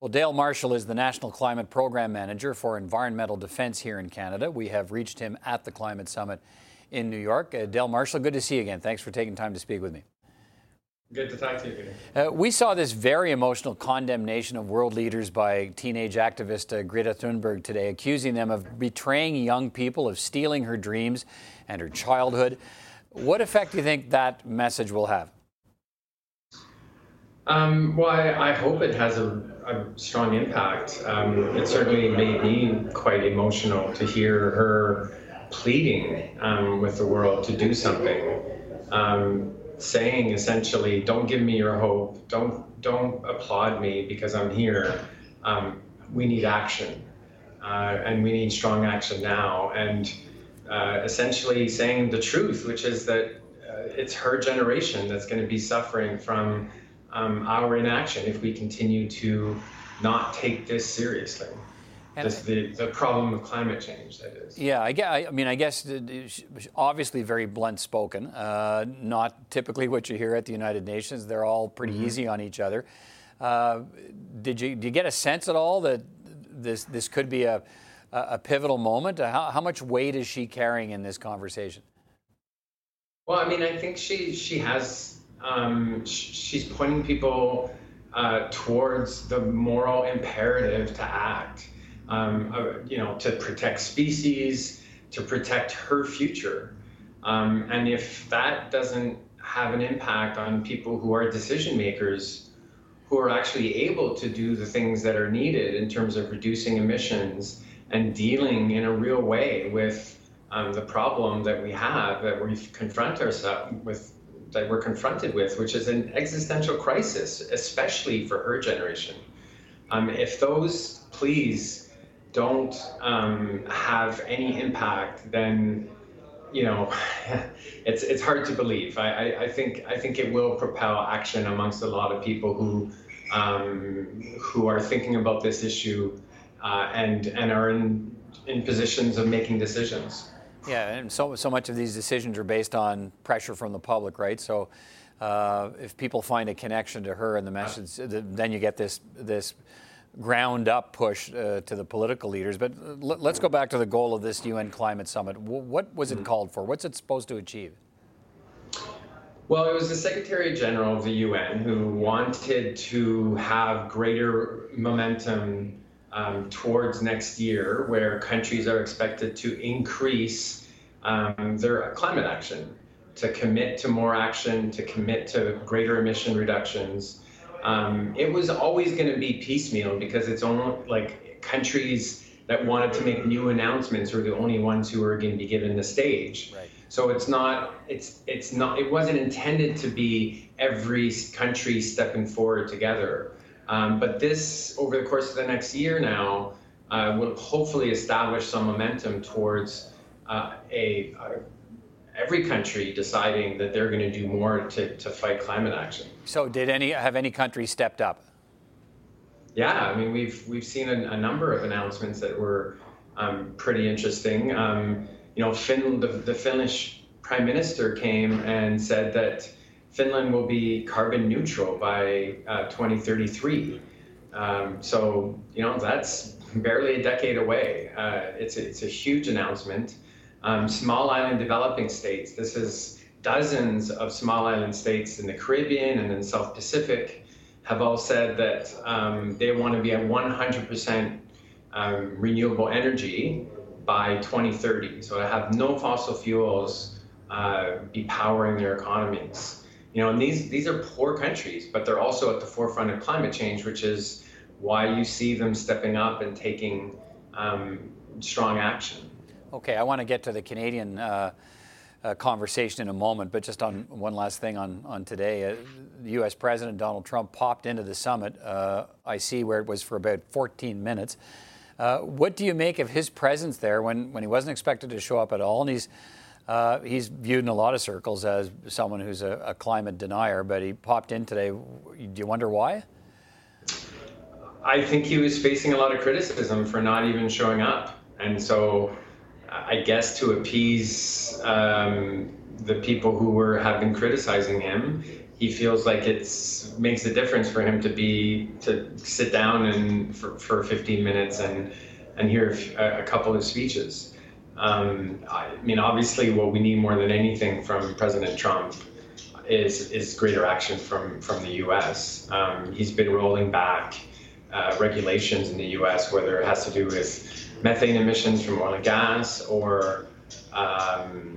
Well, Dale Marshall is the National Climate Program Manager for Environmental Defence here in Canada. We have reached him at the Climate Summit in New York. Uh, Dale Marshall, good to see you again. Thanks for taking time to speak with me. Good to talk to you, Peter. Uh, we saw this very emotional condemnation of world leaders by teenage activist uh, Greta Thunberg today, accusing them of betraying young people, of stealing her dreams and her childhood. What effect do you think that message will have? Um, well, I, I, hope it has a, a strong impact. Um, it certainly made me quite emotional to hear her pleading um, with the world to do something. Um, saying essentially, "Don't give me your hope. Don't don't applaud me because I'm here. Um, we need action, uh, and we need strong action now." And uh, essentially saying the truth, which is that uh, it's her generation that's going to be suffering from um, our inaction if we continue to not take this seriously. This, the, the problem of climate change, that is. Yeah, I, guess, I mean, I guess obviously very blunt spoken. Uh, not typically what you hear at the United Nations. They're all pretty mm-hmm. easy on each other. Uh, did you, did you get a sense at all that this, this could be a, a pivotal moment? How, how much weight is she carrying in this conversation? Well, I mean, I think she, she has, um, she's pointing people uh, towards the moral imperative to act um, uh, you know, to protect species, to protect her future. Um, and if that doesn't have an impact on people who are decision makers, who are actually able to do the things that are needed in terms of reducing emissions and dealing in a real way with um, the problem that we have that we confront ourselves with that we're confronted with, which is an existential crisis, especially for her generation. Um, if those pleas don't um, have any impact, then you know it's it's hard to believe. I, I, I, think I think it will propel action amongst a lot of people who um, who are thinking about this issue uh, and and are in in positions of making decisions. Yeah, and so so much of these decisions are based on pressure from the public, right? So uh, if people find a connection to her and the message, then you get this this ground up push uh, to the political leaders. But uh, let's go back to the goal of this UN climate summit. what was it mm-hmm. called for? What's it supposed to achieve? Well, it was the Secretary General of the UN who wanted to have greater momentum um, towards next year, where countries are expected to increase um, their climate action, to commit to more action, to commit to greater emission reductions. Um, it was always going to be piecemeal because it's only like countries that wanted to make new announcements were the only ones who were going to be given the stage. Right. So it's not, it's, it's not, it wasn't intended to be every country stepping forward together. Um, but this, over the course of the next year now, uh, will hopefully establish some momentum towards uh, a, a, every country deciding that they're going to do more to, to fight climate action. So, did any have any countries stepped up? Yeah, I mean we've we've seen a, a number of announcements that were um, pretty interesting. Um, you know, Finn, the, the Finnish prime minister came and said that Finland will be carbon neutral by uh, 2033. Um, so, you know, that's barely a decade away. Uh, it's, a, it's a huge announcement. Um, small island developing states, this is dozens of small island states in the Caribbean and in South Pacific have all said that um, they want to be at 100% um, renewable energy by 2030. So to have no fossil fuels uh, be powering their economies. You know, and these these are poor countries, but they're also at the forefront of climate change, which is why you see them stepping up and taking um, strong action. Okay, I want to get to the Canadian uh, uh, conversation in a moment, but just on one last thing on on today, uh, the U.S. President Donald Trump popped into the summit. Uh, I see where it was for about 14 minutes. Uh, what do you make of his presence there when when he wasn't expected to show up at all, and he's uh, he's viewed in a lot of circles as someone who's a, a, climate denier, but he popped in today. Do you wonder why? I think he was facing a lot of criticism for not even showing up. And so I guess to appease um, the people who were have been criticizing him, he feels like it makes a difference for him to be to sit down and for, for 15 minutes and and hear a, a couple of speeches. Um, I mean, obviously, what we need more than anything from President Trump is is greater action from from the U.S. Um, he's been rolling back uh, regulations in the U.S., whether it has to do with methane emissions from oil and gas or um,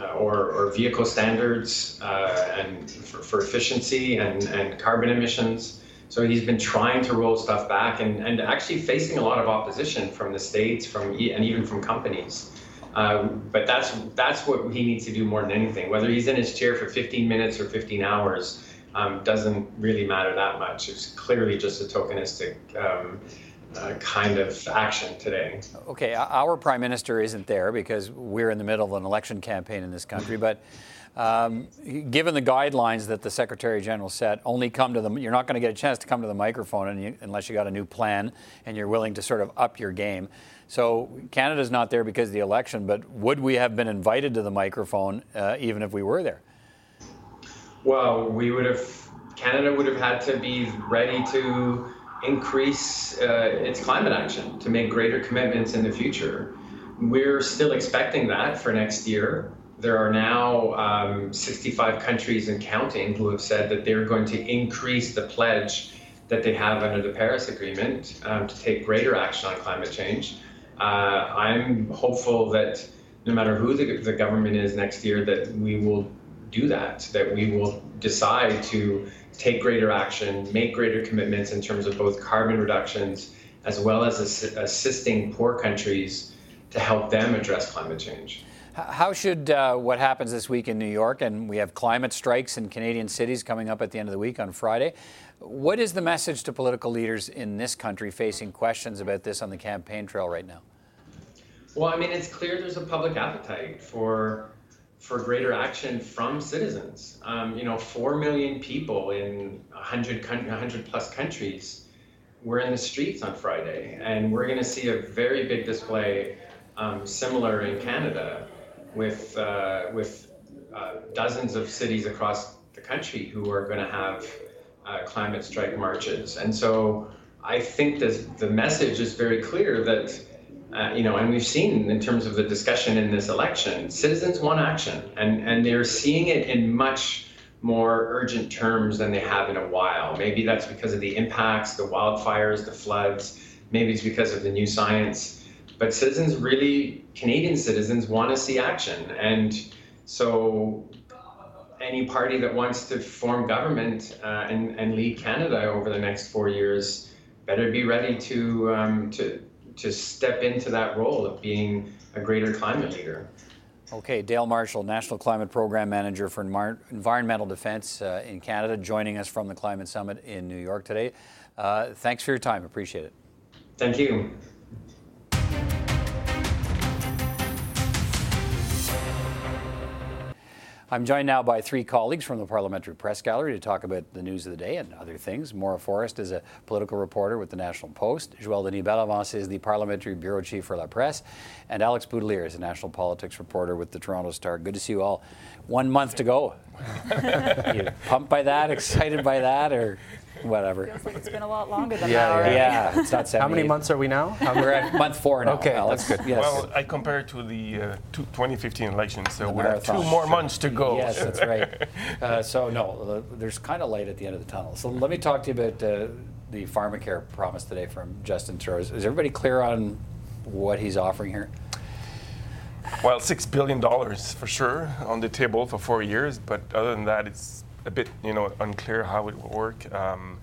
uh, or, or, vehicle standards uh, and for, for, efficiency and, and carbon emissions. So he's been trying to roll stuff back and, and actually facing a lot of opposition from the states, from and even from companies. Um, but that's that's what he needs to do more than anything. Whether he's in his chair for 15 minutes or 15 hours um, doesn't really matter that much. It's clearly just a tokenistic um, uh, kind of action today. Okay, our prime minister isn't there because we're in the middle of an election campaign in this country, but. Um, given the guidelines that the Secretary General set, only come to them. You're not going to get a chance to come to the microphone you, unless you got a new plan and you're willing to sort of up your game. So Canada's not there because of the election, but would we have been invited to the microphone uh, even if we were there? Well, we would have. Canada would have had to be ready to increase uh, its climate action to make greater commitments in the future. We're still expecting that for next year. There are now um, 65 countries and counting who have said that they're going to increase the pledge that they have under the Paris Agreement um, to take greater action on climate change. Uh, I'm hopeful that no matter who the, the government is next year, that we will do that, that we will decide to take greater action, make greater commitments in terms of both carbon reductions as well as ass- assisting poor countries to help them address climate change. How should uh, what happens this week in New York, and we have climate strikes in Canadian cities coming up at the end of the week on Friday? What is the message to political leaders in this country facing questions about this on the campaign trail right now? Well, I mean, it's clear there's a public appetite for for greater action from citizens. Um, you know, four million people in 100, 100 plus countries were in the streets on Friday, and we're going to see a very big display um, similar in Canada with uh, with uh, dozens of cities across the country who are going to have uh, climate strike marches. And so I think this, the message is very clear that, uh, you know, and we've seen in terms of the discussion in this election, citizens want action, and, and they're seeing it in much more urgent terms than they have in a while. Maybe that's because of the impacts, the wildfires, the floods. Maybe it's because of the new science. But citizens really, Canadian citizens, want to see action. And so any party that wants to form government uh, and, and lead Canada over the next four years better be ready to, um, to, to step into that role of being a greater climate leader. Okay, Dale Marshall, National Climate Program Manager for Environmental Defence uh, in Canada, joining us from the Climate Summit in New York today. Uh, thanks for your time. Appreciate it. Thank you. I'm joined now by three colleagues from the Parliamentary Press Gallery to talk about the news of the day and other things. Maura Forrest is a political reporter with the National Post. Joël Denis Bellavance is the Parliamentary Bureau Chief for La Presse. And Alex Boutilier is a national politics reporter with the Toronto Star. Good to see you all. One month to go. you pumped by that, excited by that, or whatever. Feels like it's been a lot longer than yeah, that already. Yeah, it's not How many months are we now? We're at month four now. Okay, Alex. that's good. Yes. Well, I compare to the uh, 2015 election, so The we have two more months to go. Yes, that's right. Uh, so no, there's kind of light at the end of the tunnel. So let me talk to you about uh, the pharmacare promise today from Justin Trudeau. Is is everybody clear on what he's offering here? Well, six billion dollars for sure on the table for four years, but other than that, it's a bit you know unclear how it will work. Um,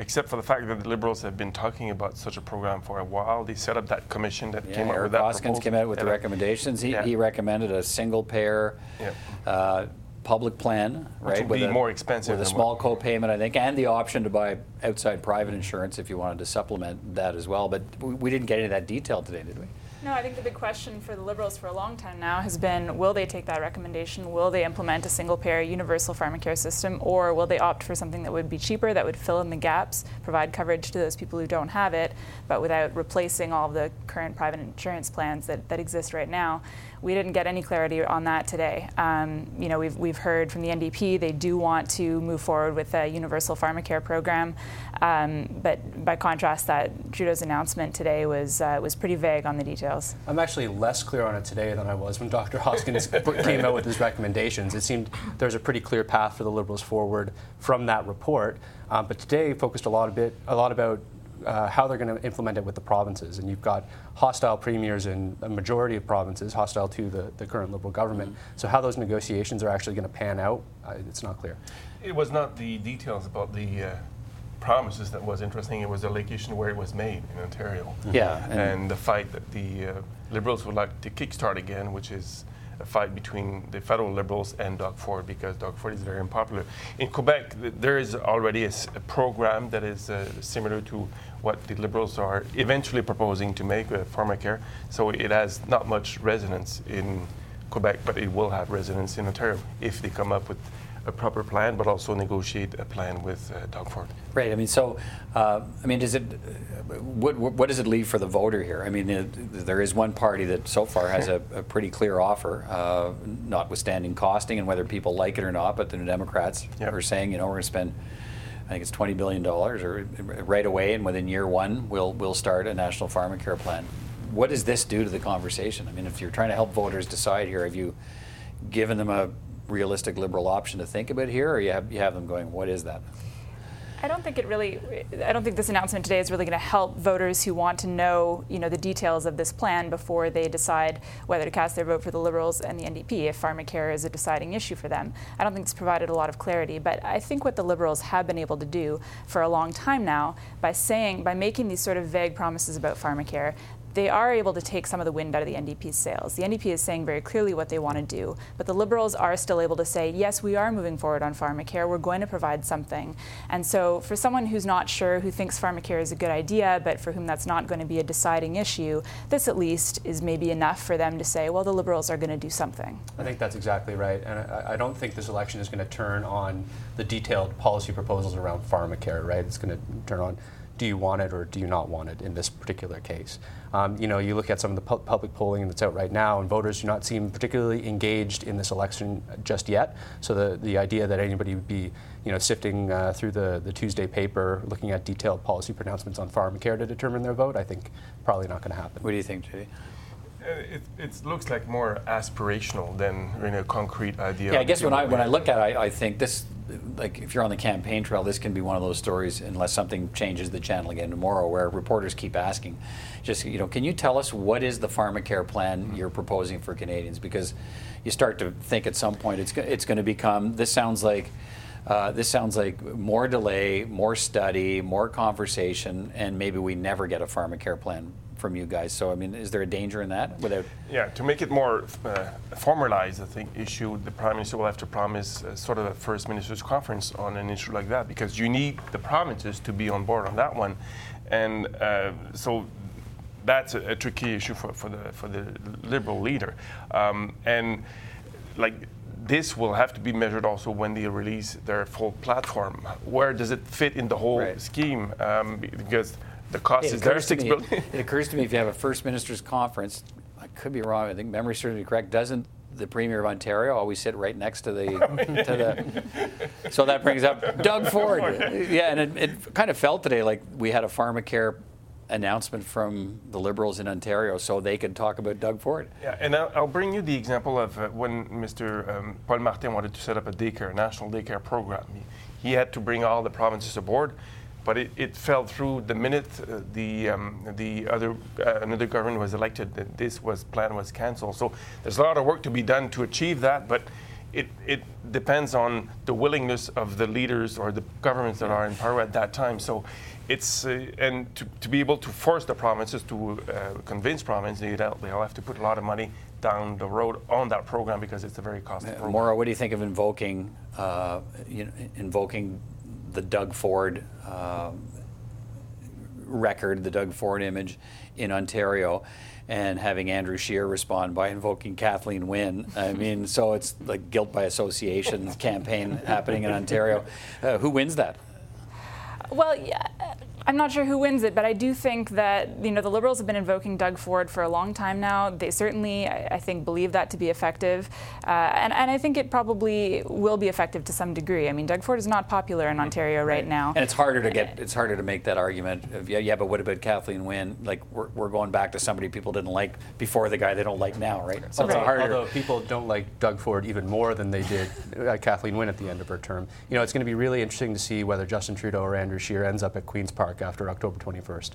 except for the fact that the Liberals have been talking about such a program for a while. They set up that commission that Yeah, came Eric with that Hoskins proposal. came out with the recommendations. He, Yeah. he recommended a single payer Yeah. uh, public plan, Which right? would be a, more expensive with a small co-payment, I think, and the option to buy outside private insurance if you wanted to supplement that as well. But we, we didn't get of that detail today, did we? No, I think the big question for the Liberals for a long time now has been will they take that recommendation? Will they implement a single payer universal pharmacare system? Or will they opt for something that would be cheaper, that would fill in the gaps, provide coverage to those people who don't have it, but without replacing all of the current private insurance plans that, that exist right now? We didn't get any clarity on that today. Um, you know, we've, we've heard from the NDP they do want to move forward with a universal pharmacare program, um, but by contrast, that Trudeau's announcement today was uh, was pretty vague on the details. I'm actually less clear on it today than I was when Dr. Hoskins came out with his recommendations. It seemed there's a pretty clear path for the Liberals forward from that report. Um, but today focused a lot a bit a lot about uh, how they're going to implement it with the provinces. And you've got hostile premiers in a majority of provinces, hostile to the, the current Liberal government. So how those negotiations are actually going to pan out, uh, it's not clear. It was not the details about the uh, promises that was interesting. It was the location where it was made in Ontario. Yeah, and, and- the fight that the uh, Liberals would like to kickstart again, which is a fight between the federal Liberals and Doug Ford because Doug Ford is very unpopular. In Quebec, th- there is already a, s- a program that is uh, similar to what the Liberals are eventually proposing to make with pharmacare. So it has not much resonance in Quebec, but it will have resonance in Ontario if they come up with a proper plan, but also negotiate a plan with uh, Doug Ford. Right. I mean, so, uh, I mean, does it, what, what does it leave for the voter here? I mean, uh, there is one party that so far has a, a pretty clear offer, uh, notwithstanding costing and whether people like it or not. But the Democrats are saying, you know, we're going to spend, I think it's twenty billion dollars, or right away, and within year one, we'll we'll start a national pharmacare plan. What does this do to the conversation? I mean, if you're trying to help voters decide here, have you given them a realistic liberal option to think about here, or you have you have them going, what is that? I don't think it really. I don't think this announcement today is really going to help voters who want to know, you know, the details of this plan before they decide whether to cast their vote for the Liberals and the NDP. If pharmacare is a deciding issue for them, I don't think it's provided a lot of clarity. But I think what the Liberals have been able to do for a long time now, by saying, by making these sort of vague promises about pharmacare, they are able to take some of the wind out of the NDP's sails. The NDP is saying very clearly what they want to do, but the Liberals are still able to say, yes, we are moving forward on pharmacare, we're going to provide something. And so, for someone who's not sure, who thinks pharmacare is a good idea, but for whom that's not going to be a deciding issue, this at least is maybe enough for them to say, well, the Liberals are going to do something. I think that's exactly right. And I, I don't think this election is going to turn on the detailed policy proposals around pharmacare, right? It's going to turn on do you want it or do you not want it in this particular case? Um, you know, you look at some of the pu- public polling that's out right now, and voters do not seem particularly engaged in this election just yet. So the, the idea that anybody would be, you know, sifting uh, through the, the Tuesday paper, looking at detailed policy pronouncements on pharmacare to determine their vote, I think probably not going to happen. What do you think, Judy? Uh, it, it, looks like more aspirational than really a concrete idea. Yeah, I guess when I when I look at it, I, I think this like if you're on the campaign trail, this can be one of those stories, unless something changes the channel again tomorrow, where reporters keep asking, just you know, can you tell us what is the pharmacare plan mm-hmm. you're proposing for Canadians? Because you start to think at some point it's it's going to become. This sounds like. Uh, this sounds like more delay, more study, more conversation, and maybe we never get a pharmacare plan from you guys. So, I mean, is there a danger in that? Without yeah, to make it more uh, formalized, I think issue the prime minister will have to promise uh, sort of a first ministers conference on an issue like that because you need the provinces to be on board on that one, and uh, so that's a, a, tricky issue for, for the for the liberal leader, um, and like this will have to be measured also when they release their full platform. Where does it fit in the whole right. scheme? Um, because the cost it is there six me, billion. it occurs to me if you have a first minister's conference, I could be wrong. I think memory serves me correct. Doesn't the premier of Ontario always sit right next to the to the. So that brings up Doug Ford. Yeah, and it, it kind of felt today like we had a pharmacare announcement from the Liberals in Ontario so they could talk about Doug Ford. Yeah, and I'll, I'll bring you the example of uh, when Mr. Um, Paul Martin wanted to set up a daycare, a national daycare program. He, he had to bring all the provinces aboard but it, it fell through the minute uh, the um, the other uh, another government was elected. That this was plan was cancelled. So there's a lot of work to be done to achieve that, but. It, it depends on the willingness of the leaders or the governments that are in power at that time. So it's uh, and to, to be able to force the provinces to uh, convince provinces they'll, have to put a lot of money down the road on that program because it's a very costly program. Maura, what do you think of invoking uh, you know, invoking the Doug Ford uh, record, the Doug Ford image in Ontario, and having Andrew Scheer respond by invoking Kathleen Wynne. I mean, so it's like guilt by association campaign happening in Ontario. Uh, who wins that? Well, yeah, I'm not sure who wins it, but I do think that you know the Liberals have been invoking Doug Ford for a long time now. They certainly, I, I think, believe that to be effective, uh, and, and I think it probably will be effective to some degree. I mean, Doug Ford is not popular in Ontario right, right now, and it's harder to get it's harder to make that argument. Of, yeah, yeah, but what about Kathleen Wynne? Like we're, we're going back to somebody people didn't like before the guy they don't like now, right? So right. harder. Although people don't like Doug Ford even more than they did uh, Kathleen Wynne at the end of her term. You know, it's going to be really interesting to see whether Justin Trudeau or Andrew Scheer ends up at Queens Park after October 21st.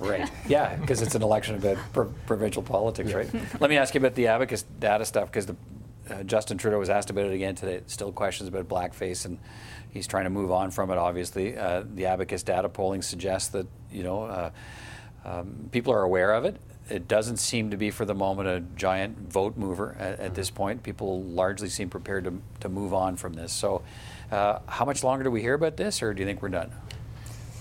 Right. Yeah, because it's an election about provincial politics, yeah. right? Let me ask you about the abacus data stuff because uh, Justin Trudeau was asked about it again today. Still questions about blackface, and he's trying to move on from it. Obviously, uh, the abacus data polling suggests that you know uh, um, people are aware of it. It doesn't seem to be for the moment a giant vote mover at, at this point. People largely seem prepared to, to move on from this. So, uh, how much longer do we hear about this, or do you think we're done?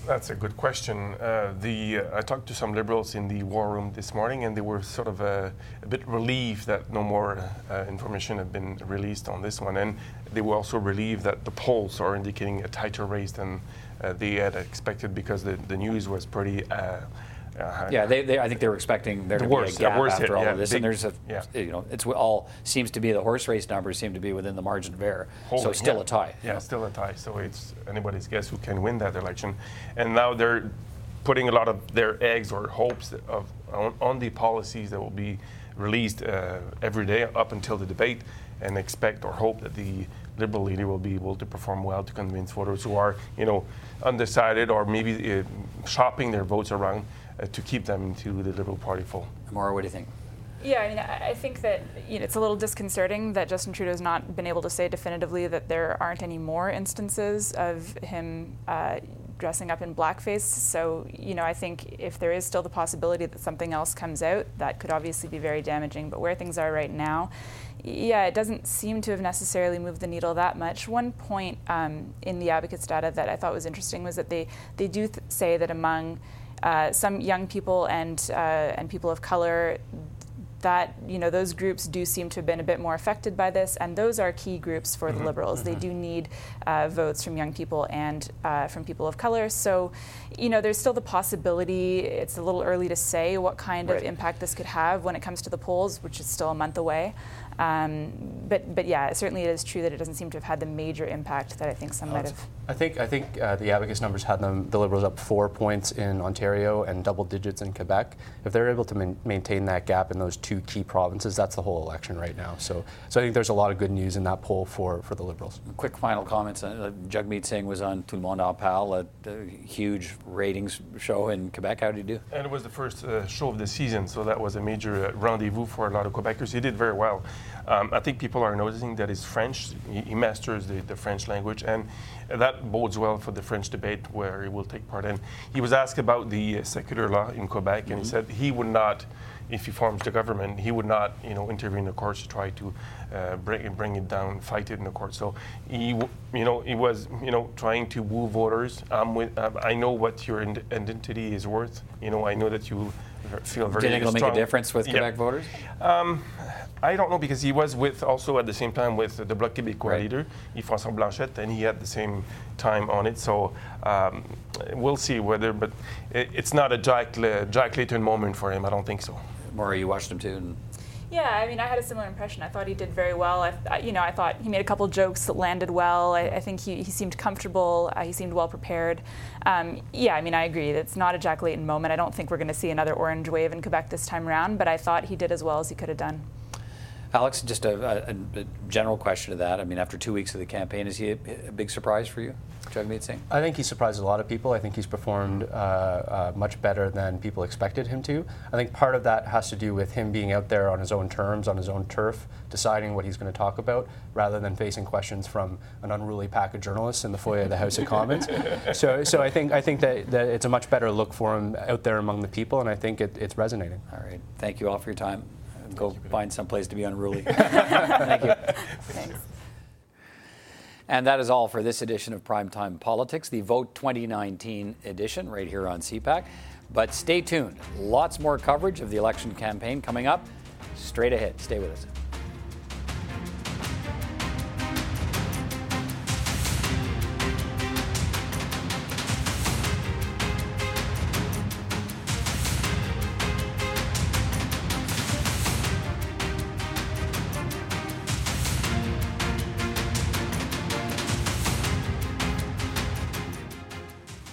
That's a good question. Uh, the uh, I talked to some liberals in the war room this morning, and they were sort of uh, a bit relieved that no more uh, information had been released on this one, and they were also relieved that the polls are indicating a tighter race than uh, they had expected because the, the news was pretty uh, uh, yeah, they, they, I think they were expecting there the to worst, be a gap after hit, all yeah, of this, big, and there's a, yeah. you know, it's all seems to be the horse race numbers seem to be within the margin of error. Holy, so still yeah. a tie. Yeah, still a tie. So it's anybody's guess who can win that election, and now they're putting a lot of their eggs or hopes of on, on the policies that will be released uh, every day up until the debate, and expect or hope that the Liberal leader will be able to perform well to convince voters who are, you know, undecided or maybe uh, shopping their votes around to keep them into the Liberal Party fold. Maura, what do you think? Yeah, I mean, I think that you know, it's a little disconcerting that Justin Trudeau's not been able to say definitively that there aren't any more instances of him uh, dressing up in blackface. So, you know, I think if there is still the possibility that something else comes out, that could obviously be very damaging. But where things are right now, yeah, it doesn't seem to have necessarily moved the needle that much. One point um, in the Abacus Data that I thought was interesting was that they, they do th- say that among uh, some young people and uh, and people of color, that you know those groups do seem to have been a bit more affected by this, and those are key groups for mm-hmm. the Liberals. Mm-hmm. They do need uh, votes from young people and uh, from people of color. So, you know, there's still the possibility. It's a little early to say what kind right. of impact this could have when it comes to the polls, which is still a month away. Um, but but yeah, certainly it is true that it doesn't seem to have had the major impact that I think some might have. I think I think uh, the abacus numbers had them the Liberals up four points in Ontario and double digits in Quebec. If they're able to man- maintain that gap in those two key provinces, that's the whole election right now. So so I think there's a lot of good news in that poll for for the Liberals. Quick final comments. Uh, Jagmeet Singh was on Tout le monde en parle, a, a, huge ratings show in Quebec. How did he do? And it was the first uh, show of the season, so that was a major uh, rendezvous for a lot of Quebecers. He did very well. Um, I think people are noticing that he's French. He, he masters the, the, French language, and that bodes well for the French debate where he will take part in. He was asked about the uh, secular law in Quebec, mm-hmm. and he mm-hmm. said he would not, if he forms the government, he would not, you know, intervene in the courts to try to uh, bring it, bring it down, fight it in the court. So he, you know, he was, you know, trying to woo voters. Um, with, uh, I know what your identity is worth. You know, I know that you feel very. Do you think it'll make a difference with Quebec voters? Um, I don't know because he was with also at the same time with the Bloc Québécois right. leader, Yves-François Blanchet, and he had the same time on it. So um, we'll see whether, but it, it's not a Jack, Jack Layton moment for him. I don't think so. Maura, you watched him too. Yeah, I mean, I had a similar impression. I thought he did very well. I, you know, I thought he made a couple jokes that landed well. I, I think he, he seemed comfortable. Uh, he seemed well prepared. Um, yeah, I mean, I agree. It's not a Jack Layton moment. I don't think we're going to see another orange wave in Quebec this time around, but I thought he did as well as he could have done. Alex, just a, a, a, general question to that. I mean, after two weeks of the campaign, is he a, a big surprise for you, Jagmeet Singh? I think he surprised a lot of people. I think he's performed uh, uh, much better than people expected him to. I think part of that has to do with him being out there on his own terms, on his own turf, deciding what he's going to talk about, rather than facing questions from an unruly pack of journalists in the foyer of the House of Commons. So, so I think I think that, that it's a much better look for him out there among the people, and I think it, it's resonating. All right. Thank you all for your time go find some place to be unruly. Thank you. Thanks. And that is all for this edition of Primetime Politics, the Vote 2019 edition, right here on CPAC. But stay tuned. Lots more coverage of the election campaign coming up straight ahead. Stay with us.